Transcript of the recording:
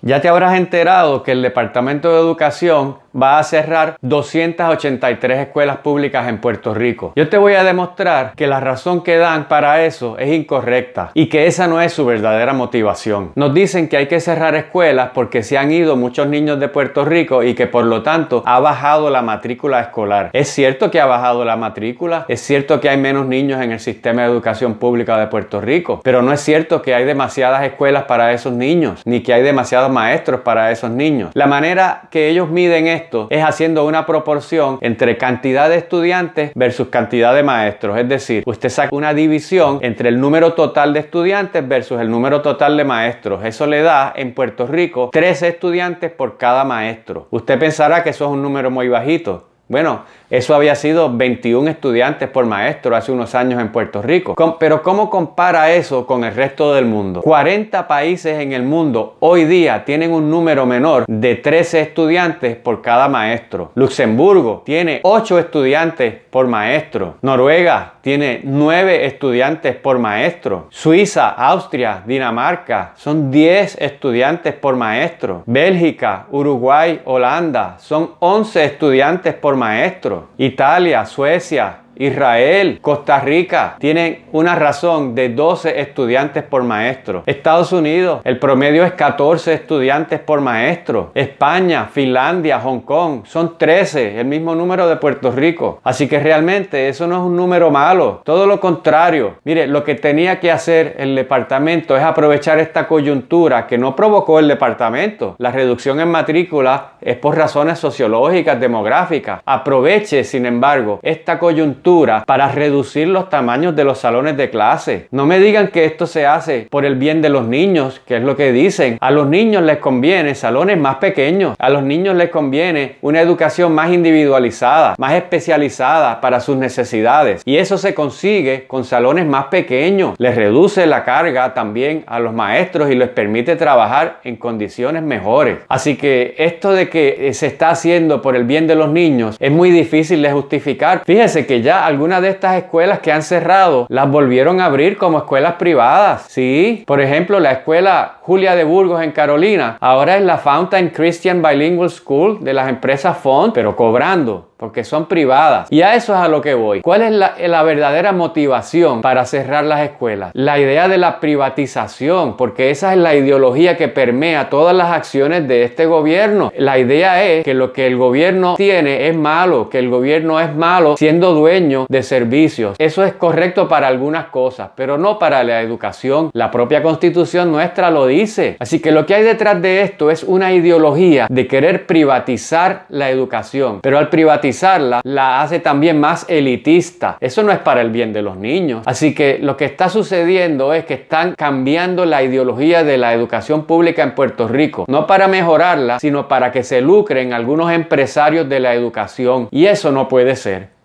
Ya te habrás enterado que el Departamento de Educación va a cerrar 283 escuelas públicas en Puerto Rico. Yo te voy a demostrar que la razón que dan para eso es incorrecta y que esa no es su verdadera motivación. Nos dicen que hay que cerrar escuelas porque se han ido muchos niños de Puerto Rico y que por lo tanto ha bajado la matrícula escolar. Es cierto que ha bajado la matrícula, es cierto que hay menos niños en el sistema de educación pública de Puerto Rico, pero no es cierto que hay demasiadas escuelas para esos niños, ni que hay demasiados maestros para esos niños. La manera que ellos miden esto es haciendo una proporción entre cantidad de estudiantes versus cantidad de maestros. Es decir, usted saca una división entre el número total de estudiantes versus el número total de maestros. Eso le da en Puerto Rico 13 estudiantes por cada maestro. Usted pensará que eso es un número muy bajito. Bueno, eso había sido 21 estudiantes por maestro hace unos años en Puerto Rico. pero ¿cómo compara eso con el resto del mundo? 40 países en el mundo hoy día tienen un número menor de 13 estudiantes por cada maestro. Luxemburgo tiene 8 estudiantes por maestro. Noruega tiene 9 estudiantes por maestro. Suiza, Austria, Dinamarca son 10 estudiantes por maestro. Bélgica, Uruguay, Holanda son 11 estudiantes por maestro. Italia, Suecia, Israel, Costa Rica tienen una razón de 12 estudiantes por maestro. Estados Unidos, el promedio es 14 estudiantes por maestro. España, Finlandia, Hong Kong son 13, el mismo número de Puerto Rico. Así que realmente eso no es un número malo, todo lo contrario. Mire, lo que tenía que hacer el departamento es aprovechar esta coyuntura que no provocó el departamento. La reducción en matrícula es por razones sociológicas, demográficas. Aproveche, sin embargo, esta coyuntura para reducir los tamaños de los salones de clase. No me digan que esto se hace por el bien de los niños, que es lo que dicen. A los niños les conviene salones más pequeños. A los niños les conviene una educación más individualizada, más especializada para sus necesidades. Y eso se consigue con salones más pequeños. Les reduce la carga también a los maestros y les permite trabajar en condiciones mejores. Así que esto de que se está haciendo por el bien de los niños es muy difícil de justificar. Fíjese que ya algunas de estas escuelas que han cerrado las volvieron a abrir como escuelas privadas. Sí, por ejemplo, la escuela Julia de Burgos en Carolina ahora es la Fountain Christian Bilingual School de las empresas Font, pero cobrando porque son privadas. Y a eso es a lo que voy. ¿Cuál es la, verdadera motivación para cerrar las escuelas? La idea de la privatización, porque esa es la ideología que permea todas las acciones de este gobierno. La idea es que lo que el gobierno tiene es malo, que el gobierno es malo siendo dueño de servicios. Eso es correcto para algunas cosas, pero no para la educación. La propia constitución nuestra lo dice. Así que lo que hay detrás de esto es una ideología de querer privatizar la educación. Pero al privatizar la hace también más elitista. Eso no es para el bien de los niños. Así que lo que está sucediendo es que están cambiando la ideología de la educación pública en Puerto Rico. No para mejorarla, sino para que se lucren algunos empresarios de la educación. Y eso no puede ser.